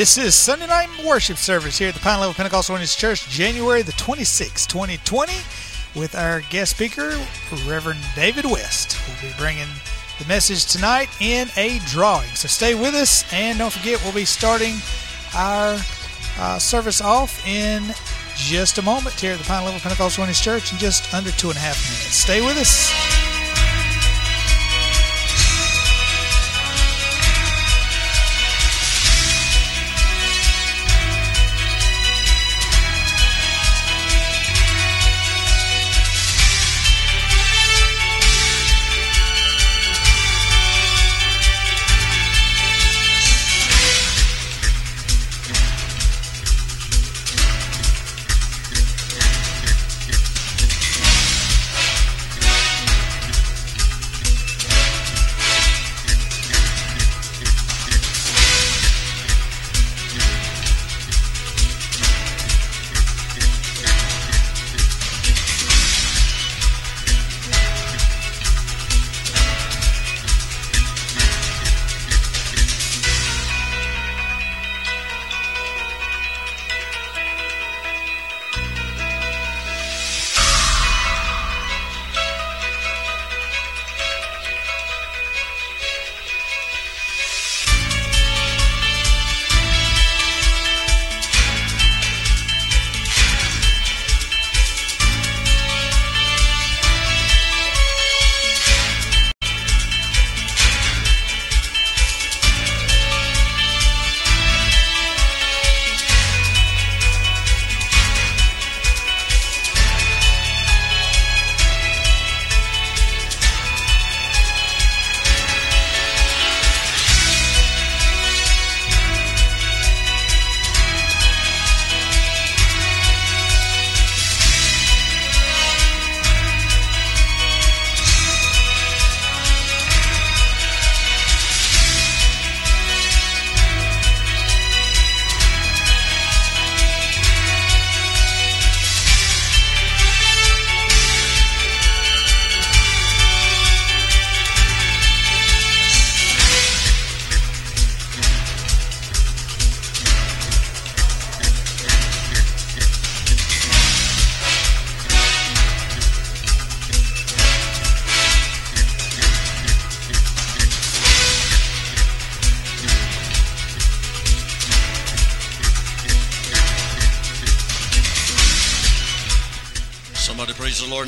This is Sunday night worship service here at the Pine Level Pentecostal Witness Church, January the 26th, 2020, with our guest speaker, Reverend David West. We'll be bringing the message tonight in a drawing. So stay with us, and don't forget, we'll be starting our uh, service off in just a moment here at the Pine Level Pentecostal Witness Church in just under two and a half minutes. Stay with us.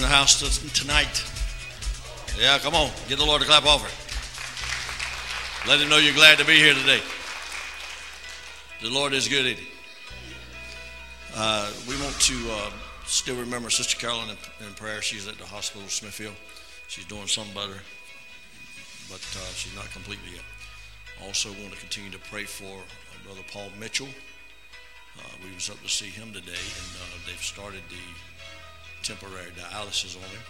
The house tonight. Yeah, come on. Get the Lord to clap over. Let him know you're glad to be here today. The Lord is good? Uh, we want to uh, still remember Sister Carolyn in, in, prayer. She's at the hospital, Smithfield. She's doing something better, but uh, she's not completely yet. Also, want to continue to pray for uh, Brother Paul Mitchell. Uh, we was up to see him today, and uh, they've started the temporary dialysis on him.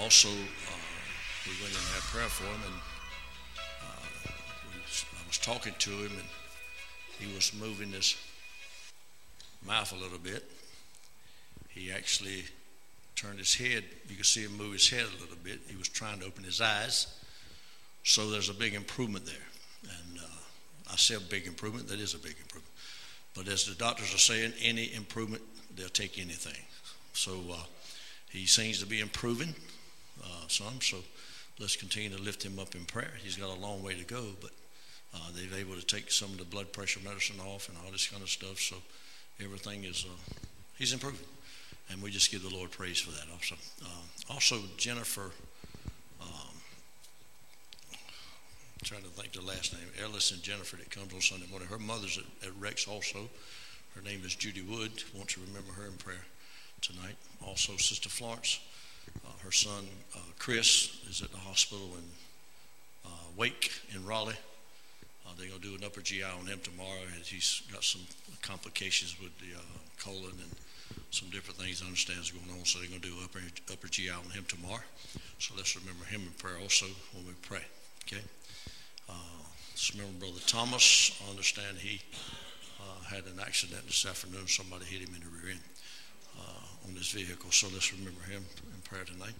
Also, uh, we went and had prayer for him, and uh, was, I was talking to him, and he was moving his mouth a little bit. He actually turned his head. You could see him move his head a little bit. He was trying to open his eyes. So there's a big improvement there. And uh, I say a big improvement. That is a big improvement. But as the doctors are saying, any improvement, they'll take anything. So uh, he seems to be improving uh, some. So let's continue to lift him up in prayer. He's got a long way to go, but uh, they're able to take some of the blood pressure medicine off and all this kind of stuff. So everything is, uh, he's improving. And we just give the Lord praise for that also. Also, Jennifer, um, I'm trying to think the last name, Ellis and Jennifer that comes on Sunday morning. Her mother's at, at Rex also. Her name is Judy Wood. Want to remember her in prayer tonight. Also, Sister Florence, uh, her son uh, Chris is at the hospital in uh, Wake in Raleigh. Uh, they're going to do an upper GI on him tomorrow. He's got some complications with the uh, colon and some different things I understand is going on. So they're going to do upper upper GI on him tomorrow. So let's remember him in prayer also when we pray. Okay. Uh, let's remember Brother Thomas. I understand he had an accident this afternoon. Somebody hit him in the rear end on this vehicle. So let's remember him in prayer tonight.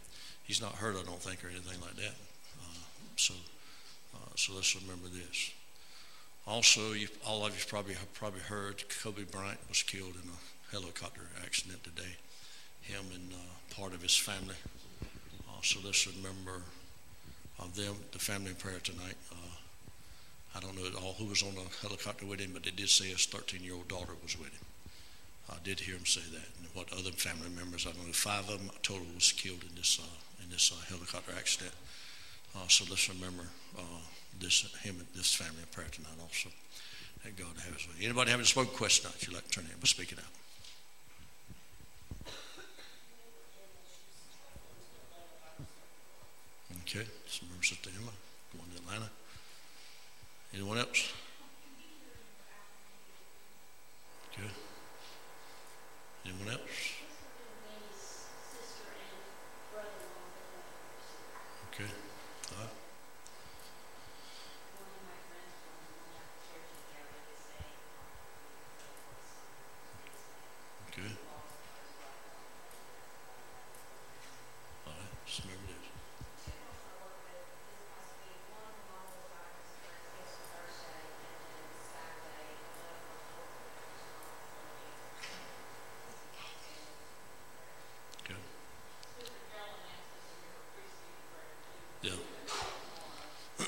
He's not hurt, I don't think, or anything like that. Uh, so, uh, so let's remember this. Also, you, all of you probably have probably heard Kobe Bryant was killed in a helicopter accident today. Him and uh, part of his family. Uh, so let's remember uh, them, the family in prayer tonight. Uh, I don't know at all who was on the helicopter with him, but they did say his 13-year-old daughter was with him. I did hear him say that. And what other family members? I don't know. Five of them total was killed in this uh, in this uh, helicopter accident. Uh, so let's remember uh, this him and this family in prayer tonight also. That God have his way. Anybody having a spoken question tonight? You'd like to turn in? We'll speak it out. Okay, let's remember Sister Emma going to Atlanta. Anyone else? Okay. Anyone else? Okay. All right. Okay. All right. Just remember this. Okay. Yeah. yeah.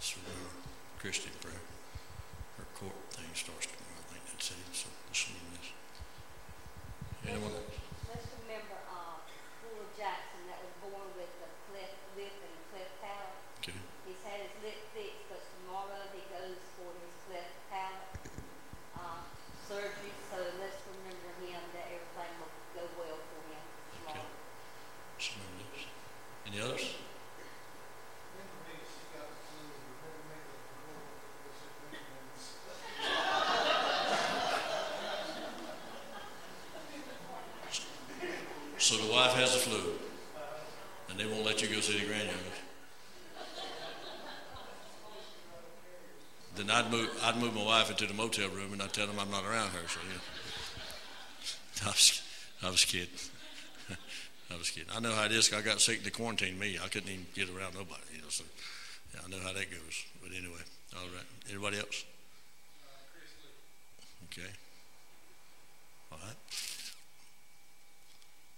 So remember Christian prayer. Her court thing starts tomorrow. I think that's it. So just remember this. Anyone else? Let's remember, uh, Fuller Jackson that was born with a cleft lip and a cleft palate. Okay. He's had his lip fixed, but tomorrow he goes for his cleft palate, uh, surgery, so let's remember him that everything will go well for him tomorrow. Just remember this. Any others? So the wife has the flu, and they won't let you go see the grandyoungest. Then I'd move, I'd move my wife into the motel room, and I'd tell them I'm not around her. So yeah, I was, I was kidding. I was kidding. I know how it is. I got sick. They quarantined me. I couldn't even get around nobody. You know, so yeah, I know how that goes. But anyway, all right. Anybody else? Okay. All right.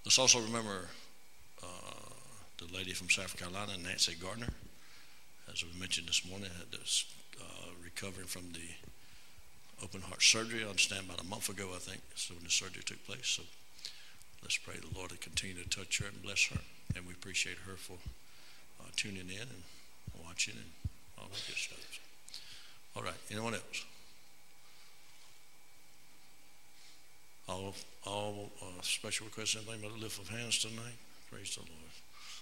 Let's also remember uh, the lady from South Carolina, Nancy Gardner, as we mentioned this morning, had this uh, recovering from the open heart surgery. I understand about a month ago, I think, so when the surgery took place. So let's pray the Lord to continue to touch her and bless her. And we appreciate her for uh, tuning in and watching and all that good stuff. All right. Anyone else? All, all uh, special requests, anything but a lift of hands tonight? Praise the Lord.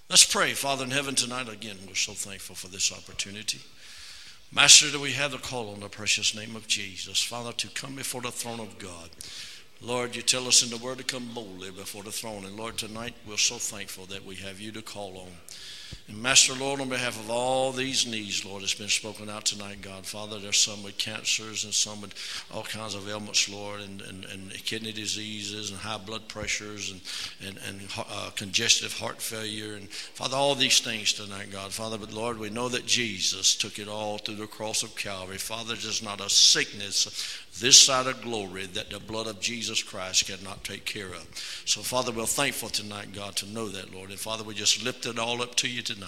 Let's pray. Father in heaven, tonight again, we're so thankful for this opportunity. Master, that we have the call on the precious name of Jesus, Father, to come before the throne of God. Lord, you tell us in the word to come boldly before the throne. And Lord, tonight we're so thankful that we have you to call on. And Master, Lord, on behalf of all these needs, Lord, it's been spoken out tonight, God, Father, there's some with cancers and some with all kinds of ailments, Lord, and, and, and kidney diseases and high blood pressures and, and, and uh, congestive heart failure. And Father, all these things tonight, God, Father, but Lord, we know that Jesus took it all through the cross of Calvary. Father, there's not a sickness this side of glory that the blood of Jesus Christ cannot take care of. So, Father, we're thankful tonight, God, to know that, Lord. And Father, we just lift it all up to you tonight.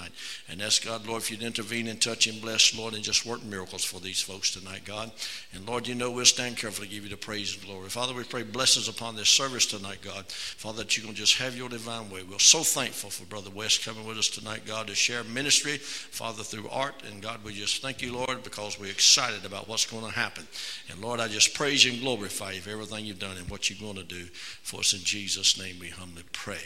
And ask God, Lord, if you'd intervene and touch and bless, Lord, and just work miracles for these folks tonight, God. And Lord, you know we'll stand carefully give you the praise and glory. Father, we pray blessings upon this service tonight, God. Father, that you're going to just have your divine way. We're so thankful for Brother West coming with us tonight, God, to share ministry, Father, through art. And God, we just thank you, Lord, because we're excited about what's going to happen. And Lord, I just praise you and glorify you for everything you've done and what you're going to do for us in Jesus' name. We humbly pray.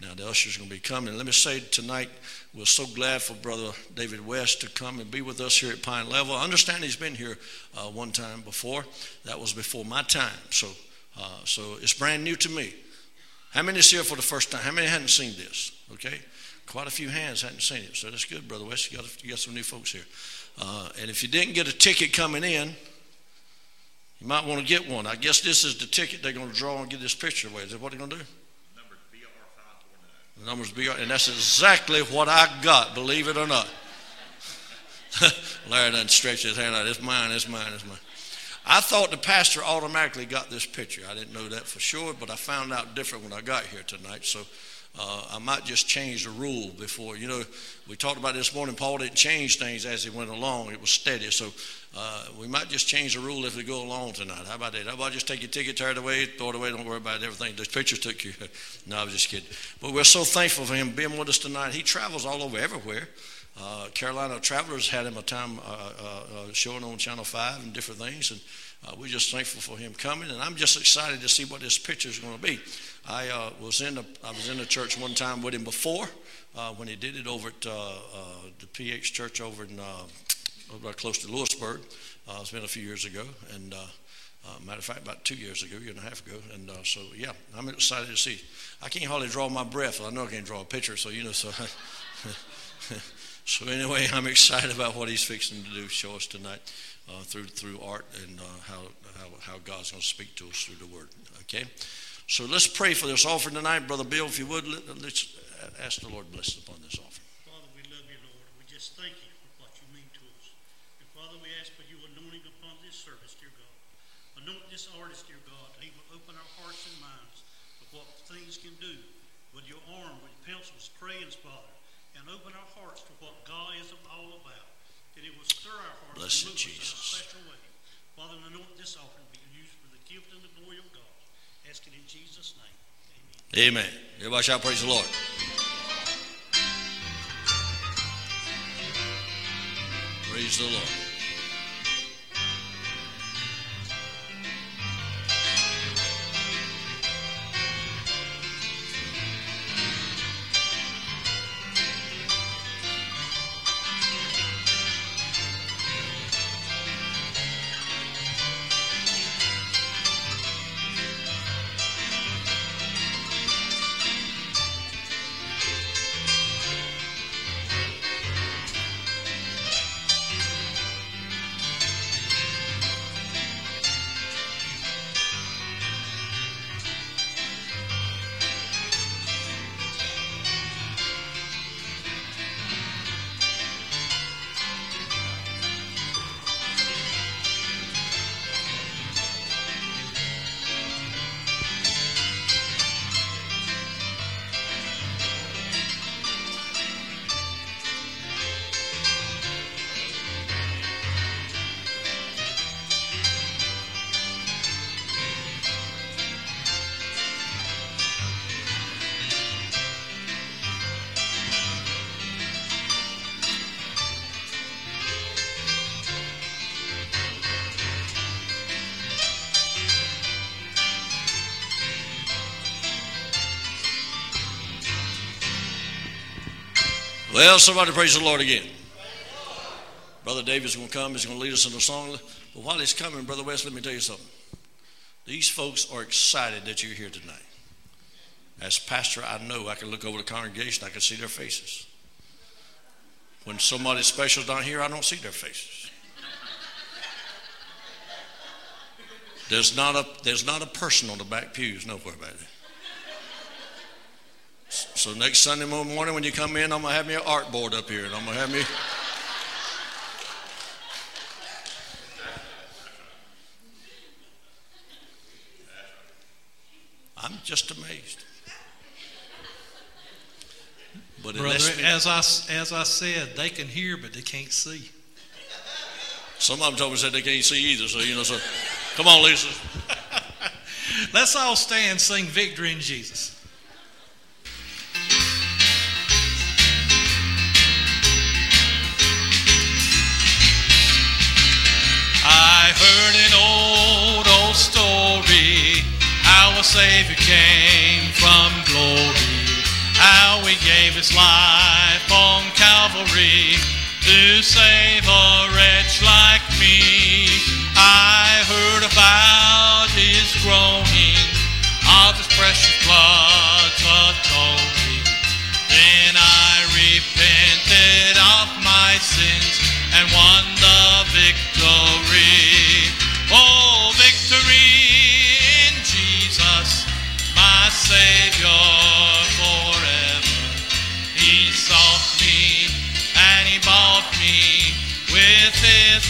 Now the ushers are going to be coming. Let me say tonight, we're so glad for Brother David West to come and be with us here at Pine Level. I understand he's been here uh, one time before. That was before my time, so uh, so it's brand new to me. How many is here for the first time? How many hadn't seen this? Okay, quite a few hands hadn't seen it, so that's good, Brother West. You got you got some new folks here, uh, and if you didn't get a ticket coming in. You might want to get one. I guess this is the ticket they're going to draw and get this picture away. Is that what they're going to do? The numbers and that's exactly what I got, believe it or not. Larry doesn't stretch his hand out. It's mine, it's mine, it's mine. I thought the pastor automatically got this picture. I didn't know that for sure, but I found out different when I got here tonight. So uh, I might just change the rule before. You know, we talked about this morning. Paul didn't change things as he went along; it was steady. So uh, we might just change the rule if we go along tonight. How about that? How about just take your ticket, tear it away, throw it away, don't worry about everything. Those pictures took you. no, I was just kidding. But we're so thankful for him being with us tonight. He travels all over everywhere. Uh, Carolina Travelers had him a time uh, uh, uh showing on Channel 5 and different things. And uh, we're just thankful for him coming. And I'm just excited to see what this picture is going to be. I, uh, was in the, I was in the church one time with him before when he did it over at the PH Church over in over close to Louisburg. it's been a few years ago. And uh, matter of fact, about two years ago, year and a half ago, and uh, so yeah, I'm excited to see. I can't hardly draw my breath. I know I can't draw a picture, so you know, so So anyway, I'm excited about what he's fixing to do, show us tonight uh, through through art and uh, how, how how God's going to speak to us through the Word. Okay, so let's pray for this offering tonight, brother Bill. If you would, let, us ask the Lord bless upon this offering. Father, we love you, Lord. We just thank you for what you mean to us. And Father, we ask for your anointing upon this service, dear God. Anoint this artist, dear God, that he will open our hearts and minds to what things can do with your arm, with pencils, praise, Father, and open our hearts to what God is all about, that he will stir our hearts and minds. Bless Jesus anoint this offering be used for the gift and the glory of God. Ask it in Jesus' name. Amen. Everybody shout, praise the Lord. Praise the Lord. Well, somebody praise the Lord again. Brother David's going to come. He's going to lead us in a song. But while he's coming, Brother West, let me tell you something. These folks are excited that you're here tonight. As pastor, I know I can look over the congregation, I can see their faces. When somebody special's not here, I don't see their faces. There's not a there's not a person on the back pews nowhere about it. So next Sunday morning when you come in, I'm gonna have me an art board up here, and I'm gonna have me. I'm just amazed. But Brother, as I, as I said, they can hear, but they can't see. Some of them told me said they can't see either. So you know, so come on, Lisa. Let's all stand, sing "Victory in Jesus." I heard an old, old story how a Savior came from glory, how he gave his life on Calvary to save a wretch like me. I heard about his groaning, of his precious blood's atoning. Then I repented of my sins and won the victory.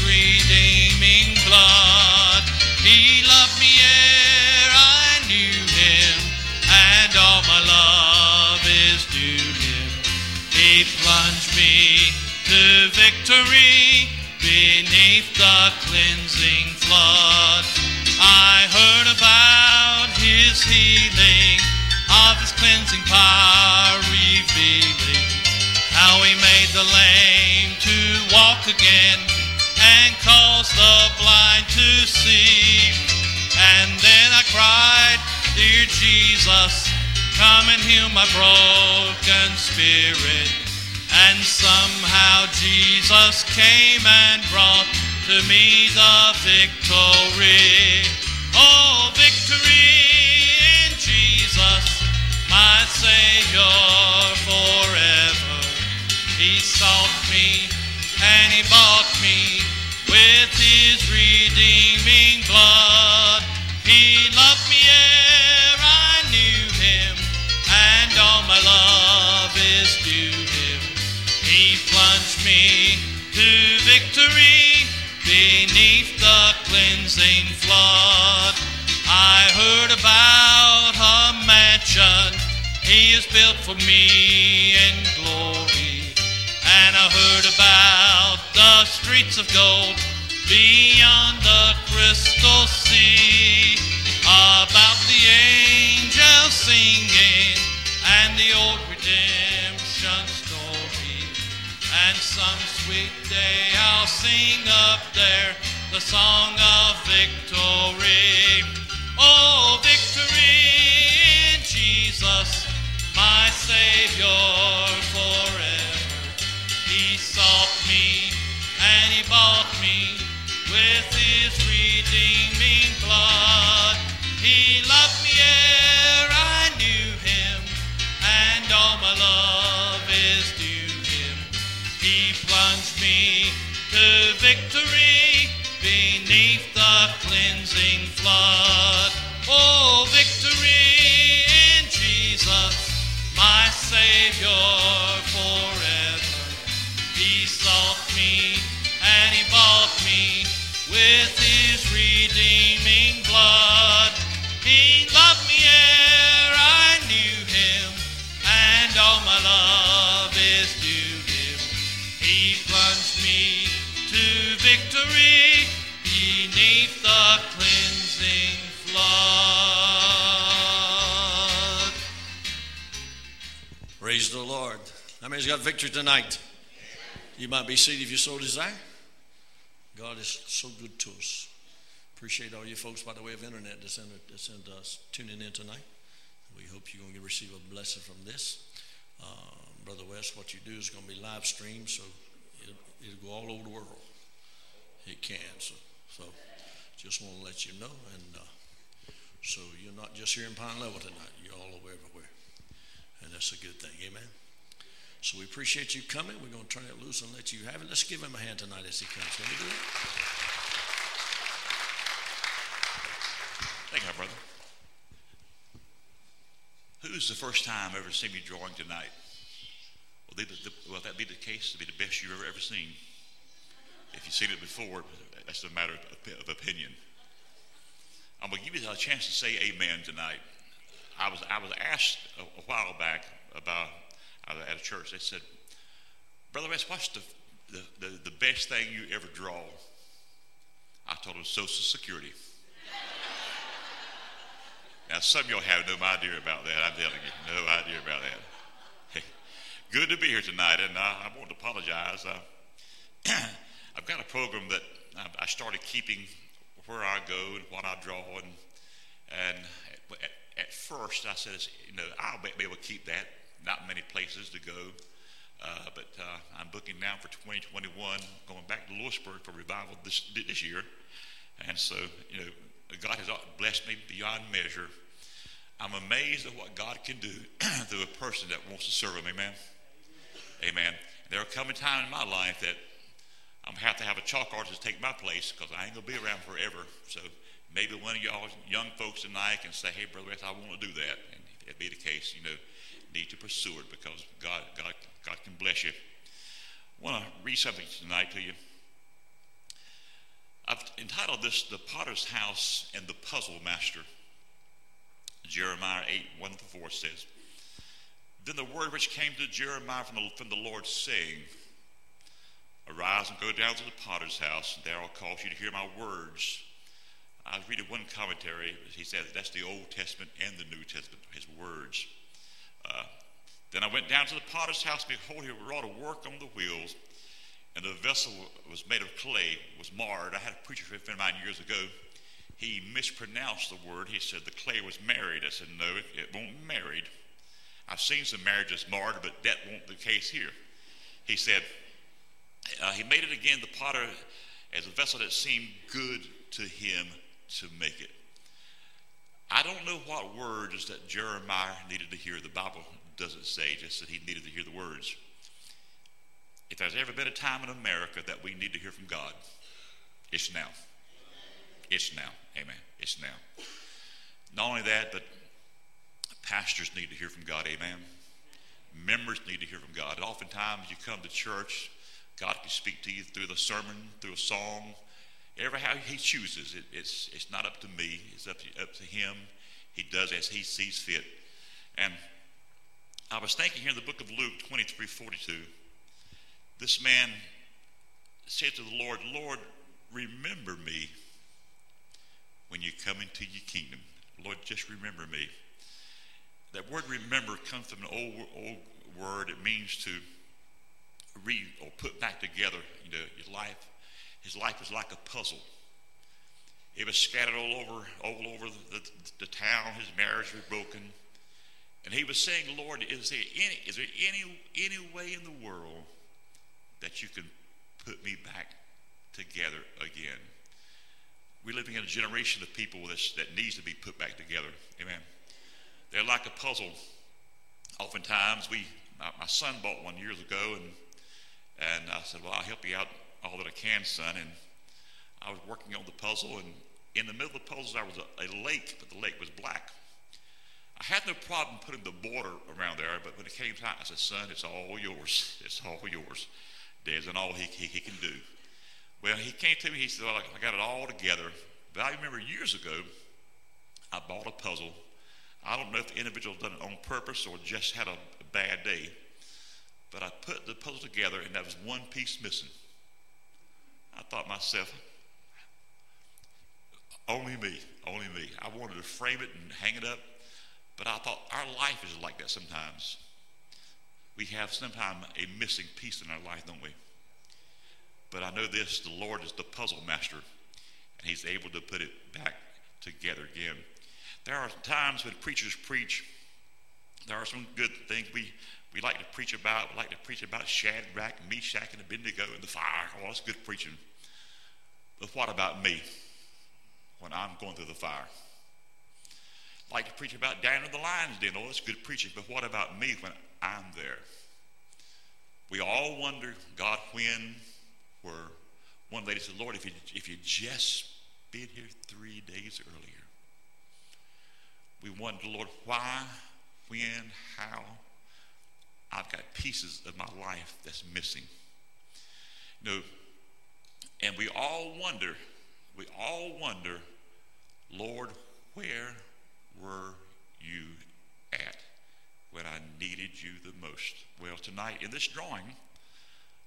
redeeming blood. He loved me ere I knew him, and all my love is due him. He plunged me to victory beneath the cleansing flood. I heard about his healing, of his cleansing power revealing how he made the lame to walk again and caused the blind to see. And then I cried, Dear Jesus, come and heal my broken spirit. And somehow Jesus came and brought to me the victory. Oh, victory in Jesus, my Savior forever. He sought me and he bought me with his redeeming blood. He loved me ere I knew him, and all my love is due him. He plunged me to victory beneath the cleansing flood. I heard about a mansion he has built for me in glory. And I heard about the streets of gold beyond the crystal sea. About the angels singing and the old redemption story. And some sweet day I'll sing up there the song of victory. Oh, victory in Jesus, my Savior forever. He sought me and he bought me with his redeeming blood. He loved me ere I knew him, and all my love is due him. He plunged me to victory beneath the cleansing flood. Oh, victory in Jesus, my Savior forever. He sought and he bought me with his redeeming blood. He loved me ere I knew him, and all my love is due him. He plunged me to victory beneath the cleansing flood. Praise the Lord. How many's got victory tonight? You might be seated if you so desire. God is so good to us. Appreciate all you folks by the way of internet that's, in, that's in, uh, tuning in tonight. We hope you're going to receive a blessing from this. Uh, Brother West, what you do is going to be live streamed, so it, it'll go all over the world. It can. So, so just want to let you know. And uh, so you're not just here in Pine Level tonight, you're all over everywhere. And that's a good thing. Amen. So we appreciate you coming. We're going to turn it loose and let you have it. Let's give him a hand tonight as he comes. Can we do it? Thank you, brother. Who's the first time ever seen me drawing tonight? Will, they, will that be the case? To be the best you've ever ever seen? If you've seen it before, that's a matter of, of opinion. I'm going to give you a chance to say amen tonight. I was, I was asked a, a while back about at a church. They said, Brother West, what's the, the, the, the best thing you ever draw? I told him Social Security. now, some of y'all have no idea about that. I'm telling you, no idea about that. Good to be here tonight, and I, I want to apologize. Uh, I've got a program that I started keeping where I go and what I draw, and and at, at first I said, you know, I'll be able to keep that. Not many places to go, uh, but uh, I'm booking now for 2021, going back to Louisburg for revival this this year, and so you know, God has blessed me beyond measure. I'm amazed at what God can do through a person that wants to serve Him. Amen. Amen. There will come a time in my life that I'm gonna have to have a chalk artist take my place because I ain't gonna be around forever. So maybe one of y'all young folks tonight can say, "Hey, brother, Beth, I want to do that," and if it be the case, you know, need to pursue it because God, God, God can bless you. I want to read something tonight to you. I've entitled this "The Potter's House and the Puzzle Master." Jeremiah 8, 1 to 4 says, Then the word which came to Jeremiah from the, from the Lord, saying, Arise and go down to the potter's house, and there I'll cause you to hear my words. I was reading one commentary. He said that's the Old Testament and the New Testament, his words. Uh, then I went down to the potter's house, behold, he wrought a work on the wheels, and the vessel was made of clay, was marred. I had a preacher friend of mine years ago. He mispronounced the word. He said the clay was married. I said, no, it, it won't married. I've seen some marriages marred, but that won't be the case here. He said, uh, he made it again, the potter, as a vessel that seemed good to him to make it. I don't know what words that Jeremiah needed to hear. The Bible doesn't say, just that he needed to hear the words. If there's ever been a time in America that we need to hear from God, it's now. It's now. Amen. It's now. Not only that, but pastors need to hear from God. Amen. Members need to hear from God. And oftentimes you come to church, God can speak to you through the sermon, through a song, ever how He chooses. It, it's, it's not up to me, it's up to, up to Him. He does as He sees fit. And I was thinking here in the book of Luke 23 42, this man said to the Lord, Lord, remember me when you come into your kingdom. Lord, just remember me. That word remember comes from an old, old word. It means to re or put back together. You know, your life, his life was like a puzzle. It was scattered all over, all over the, the, the town. His marriage was broken. And he was saying, Lord, is there any, is there any, any way in the world that you can put me back together again? We're living in a generation of people that needs to be put back together. Amen. They're like a puzzle. Oftentimes, we, my, my son bought one years ago, and and I said, Well, I'll help you out all that I can, son. And I was working on the puzzle, and in the middle of the puzzle, there was a, a lake, but the lake was black. I had no problem putting the border around there, but when it came time, I said, Son, it's all yours. It's all yours. There's and all he, he, he can do. Well, he came to me, he said, Well, I got it all together. But I remember years ago, I bought a puzzle. I don't know if the individual done it on purpose or just had a, a bad day. But I put the puzzle together and there was one piece missing. I thought myself, only me, only me. I wanted to frame it and hang it up, but I thought our life is like that sometimes. We have sometimes a missing piece in our life, don't we? But I know this the Lord is the puzzle master, and He's able to put it back together again. There are times when preachers preach, there are some good things we we like to preach about, we like to preach about Shadrach, Meshach, and Abednego in the fire. Oh, that's good preaching. But what about me when I'm going through the fire? I like to preach about Daniel the lion's den. Oh, that's good preaching. But what about me when I'm there? We all wonder, God, when, where. One lady said, Lord, if you, if you just been here three days earlier. We wonder, Lord, why, when, how, I've got pieces of my life that's missing. You know, and we all wonder, we all wonder, Lord, where were you at when I needed you the most? Well, tonight in this drawing,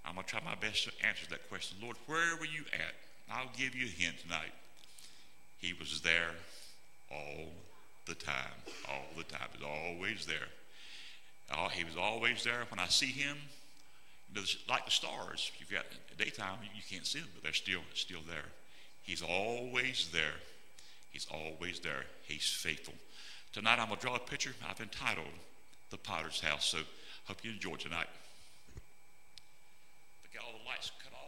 I'm going to try my best to answer that question. Lord, where were you at? I'll give you a hint tonight. He was there all the time, all the time. He's always there. Oh, he was always there. When I see him, like the stars, you've got daytime, you can't see them, but they're still still there. He's always there. He's always there. He's faithful. Tonight I'm gonna draw a picture I've entitled The Potter's House. So hope you enjoy tonight. At all the lights cut off.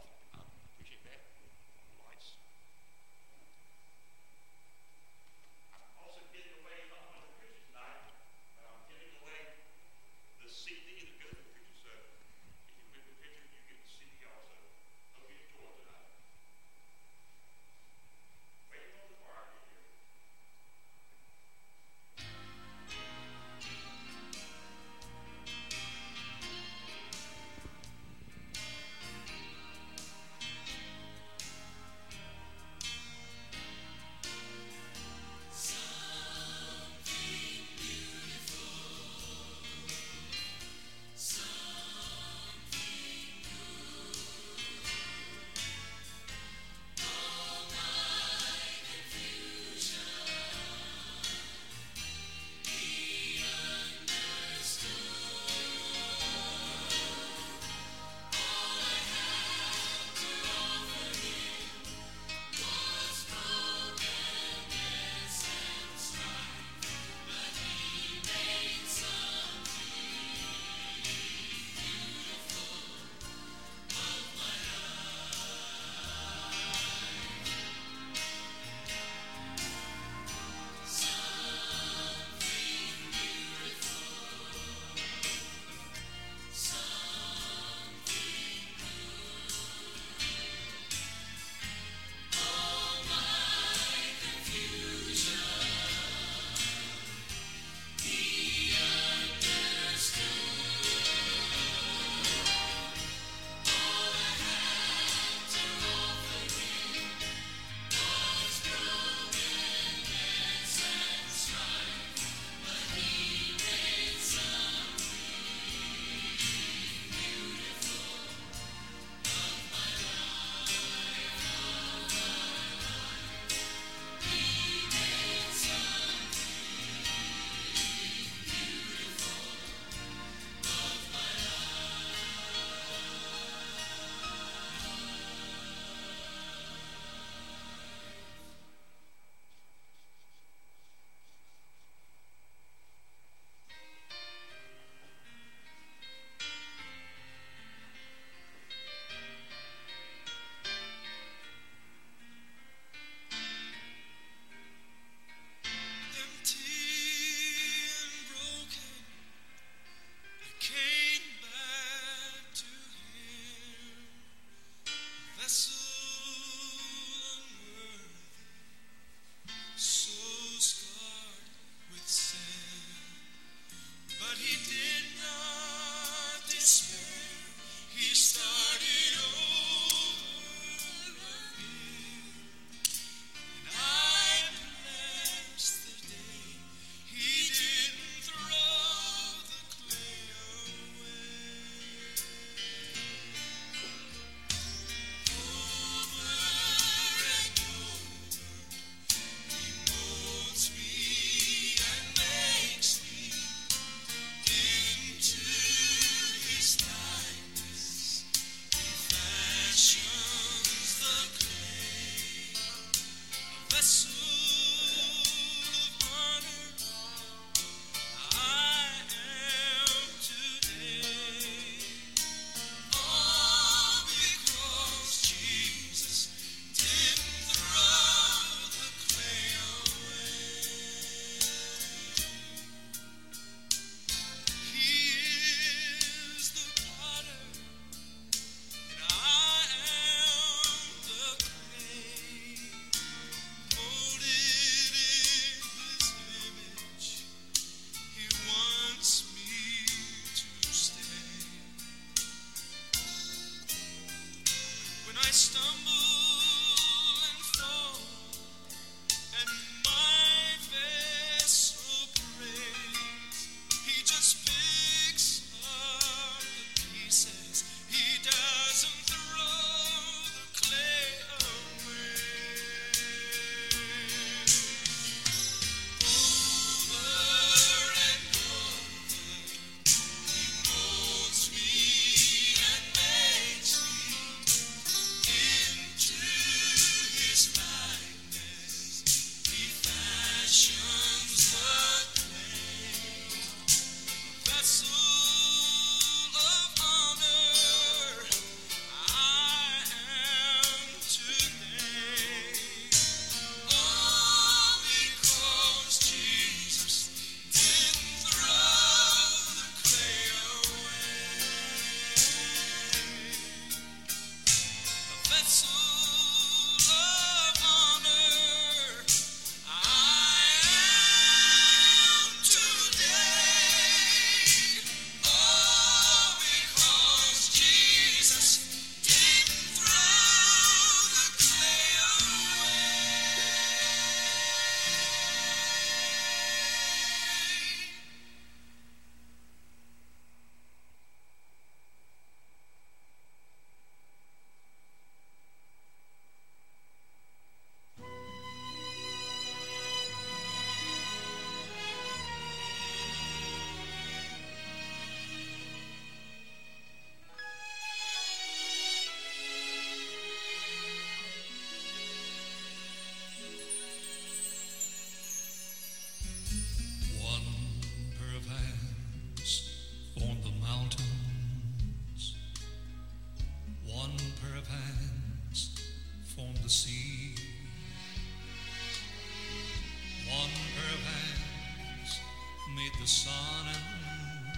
sun and moon,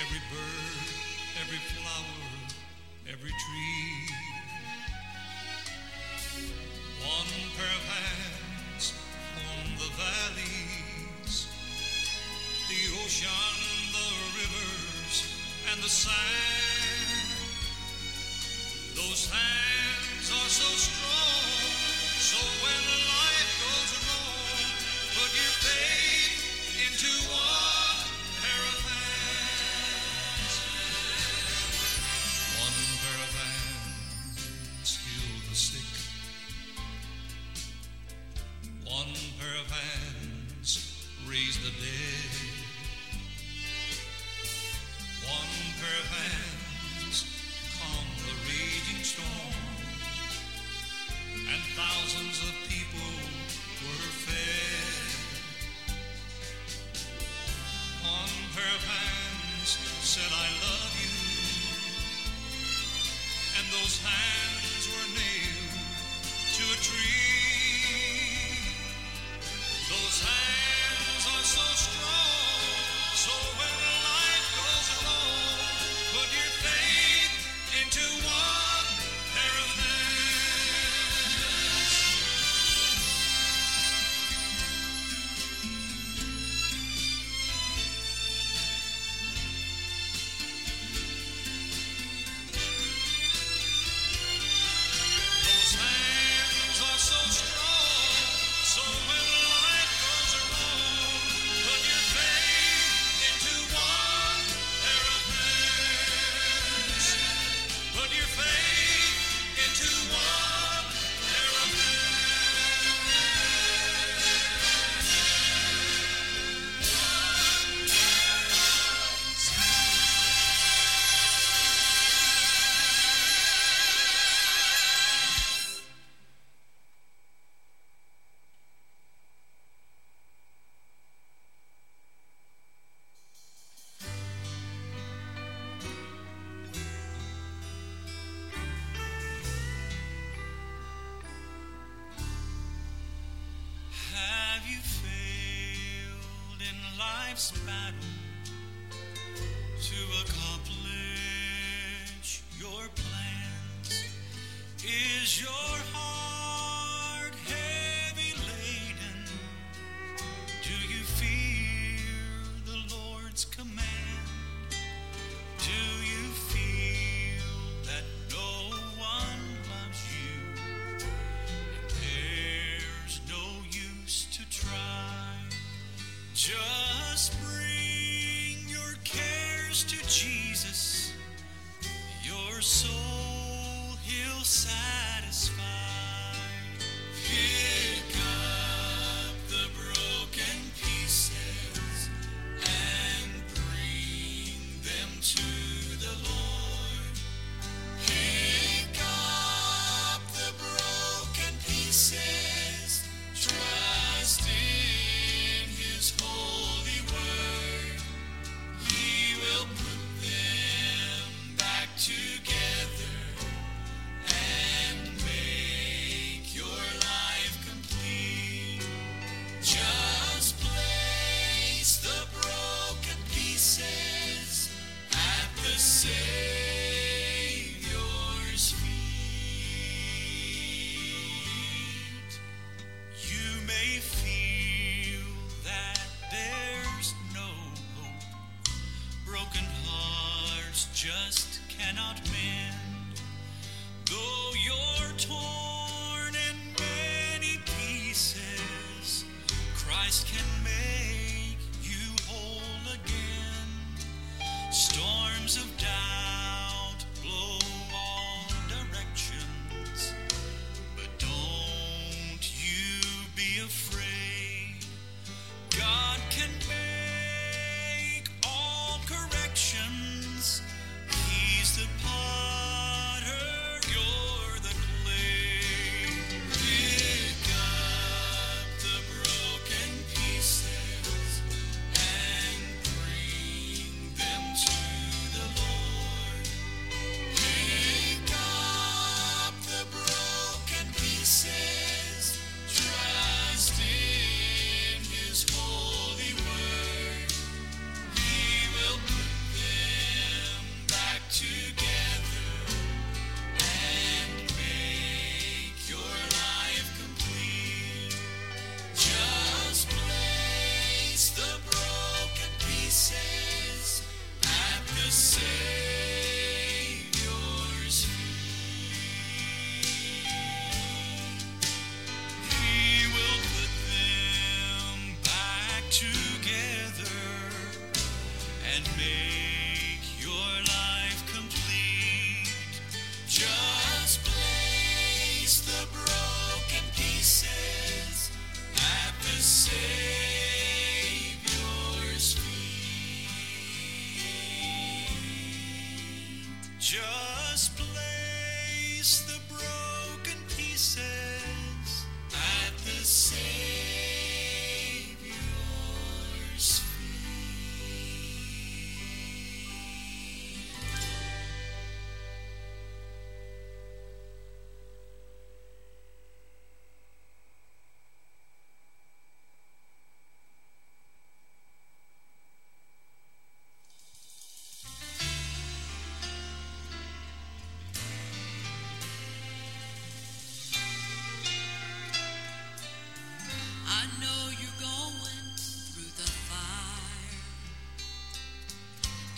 every bird, every flower, every tree. One pair of hands on the valleys, the ocean, the rivers, and the sand. Those hands are so strong.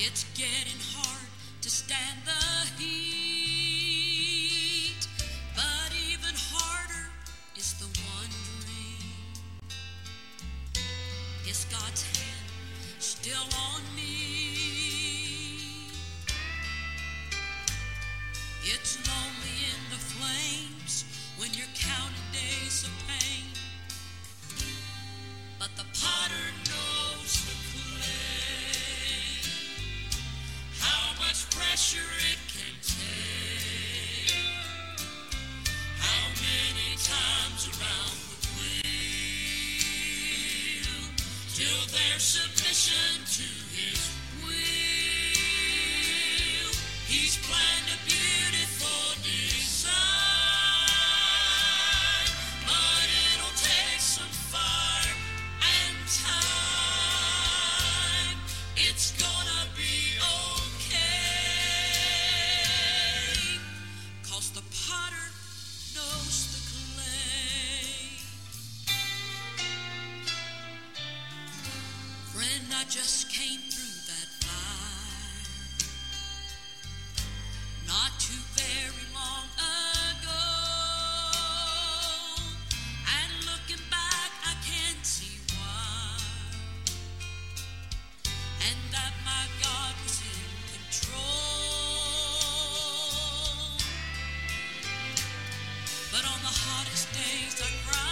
It's getting hard to stand the heat, but even harder is the wondering. Is God's hand still on? hardest days I cry.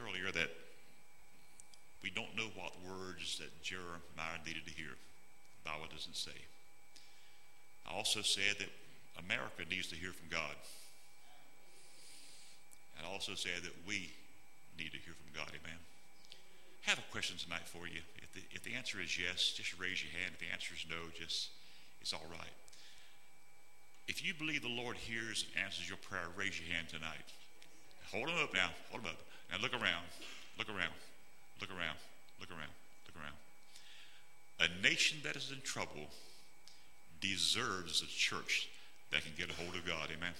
Earlier that we don't know what words that Jeremiah needed to hear. The Bible doesn't say. I also said that America needs to hear from God. And I also said that we need to hear from God. Amen. I have a question tonight for you. If the, if the answer is yes, just raise your hand. If the answer is no, just it's all right. If you believe the Lord hears and answers your prayer, raise your hand tonight. Hold them up now. Hold them up. Now look around. Look around. Look around. Look around. Look around. A nation that is in trouble deserves a church that can get a hold of God. Amen.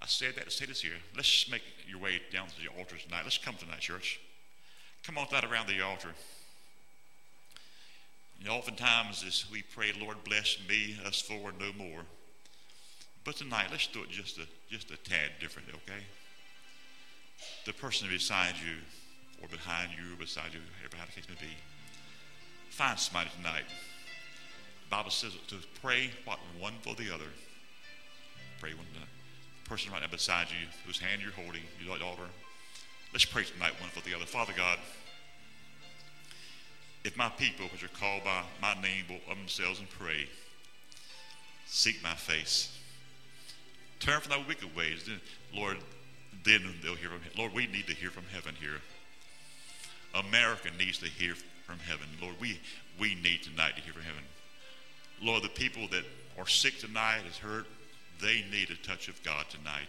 I said that to say this here. Let's make your way down to the altar tonight. Let's come tonight, church. Come on that around the altar. Know, oftentimes as we pray, Lord bless me, us four, and no more. But tonight, let's do it just a just a tad differently, okay? The person beside you, or behind you, or beside you, whatever the case may be, find somebody tonight. The Bible says to pray what one for the other. Pray one. The person right now beside you, whose hand you're holding, your daughter. Let's pray tonight one for the other. Father God, if my people, which are called by my name, will of themselves and pray, seek my face, turn from thy wicked ways, then, Lord, then they'll hear from him. Lord, we need to hear from heaven here. America needs to hear from heaven. Lord, we, we need tonight to hear from heaven. Lord, the people that are sick tonight, is hurt, they need a touch of God tonight.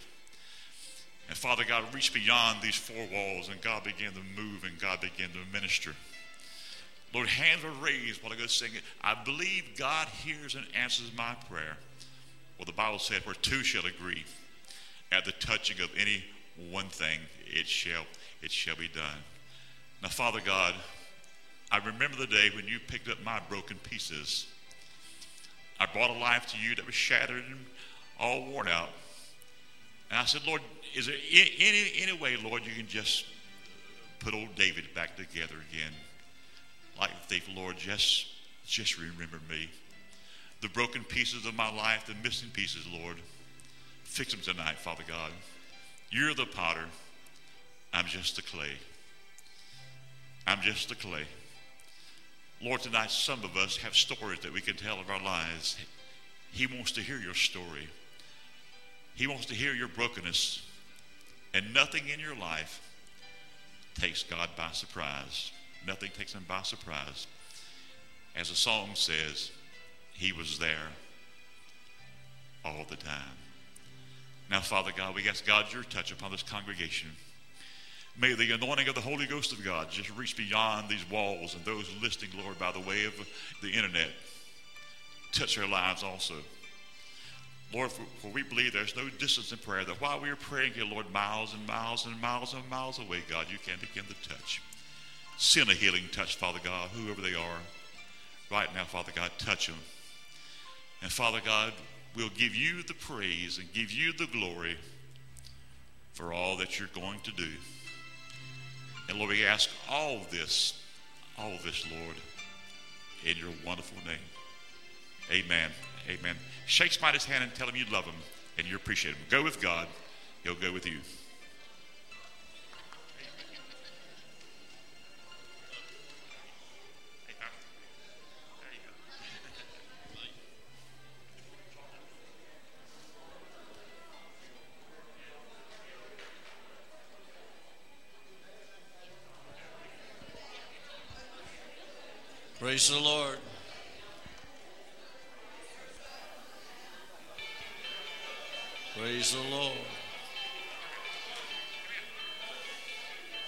And Father God, reach beyond these four walls, and God began to move, and God began to minister. Lord, hands were raised while I go singing. I believe God hears and answers my prayer. Well, the Bible said, where two shall agree at the touching of any one thing, it shall, it shall be done. Now, Father God, I remember the day when you picked up my broken pieces. I brought a life to you that was shattered and all worn out. And I said, Lord, is there any, any way, Lord, you can just put old David back together again? Like the thief, Lord, just, just remember me. The broken pieces of my life, the missing pieces, Lord. Fix them tonight, Father God. You're the potter. I'm just the clay. I'm just the clay. Lord, tonight some of us have stories that we can tell of our lives. He wants to hear your story. He wants to hear your brokenness. And nothing in your life takes God by surprise. Nothing takes him by surprise. As the song says, he was there all the time. Now, Father God, we ask God your touch upon this congregation. May the anointing of the Holy Ghost of God just reach beyond these walls and those listening, Lord, by the way of the internet. touch their lives also. Lord, for, we believe there's no distance in prayer, that while we are praying here, Lord, miles and miles and miles and miles away, God, you can begin to touch. Send a healing touch, Father God, whoever they are. Right now, Father God, touch them. And Father God, we'll give you the praise and give you the glory for all that you're going to do. And Lord, we ask all this, all this, Lord, in your wonderful name. Amen. Amen. Shake somebody's hand and tell him you love him and you appreciate him. Go with God, he'll go with you. Praise the Lord. Praise the Lord.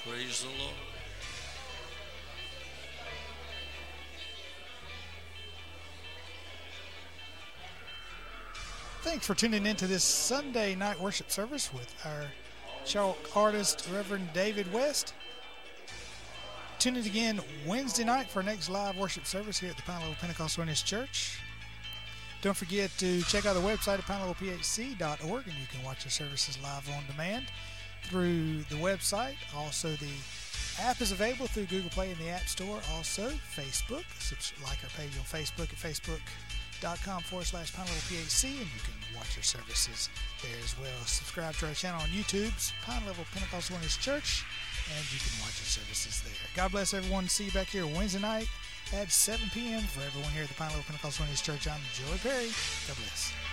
Praise the Lord. Thanks for tuning in to this Sunday night worship service with our chalk artist, Reverend David West. Tune in again Wednesday night for our next live worship service here at the Pine Level Pentecostal Holiness Church. Don't forget to check out the website at pinelevelphc.org and you can watch the services live on demand through the website. Also, the app is available through Google Play and the App Store. Also, Facebook. Like our page on Facebook at facebook.com forward slash Pine Level PHC and you can watch our services there as well. Subscribe to our channel on YouTube's Pine Level Pentecostal Holiness Church and you can watch our services there. God bless everyone. See you back here Wednesday night at 7 p.m. for everyone here at the Pine Level Pentecostal Church. I'm Joey Perry. God bless.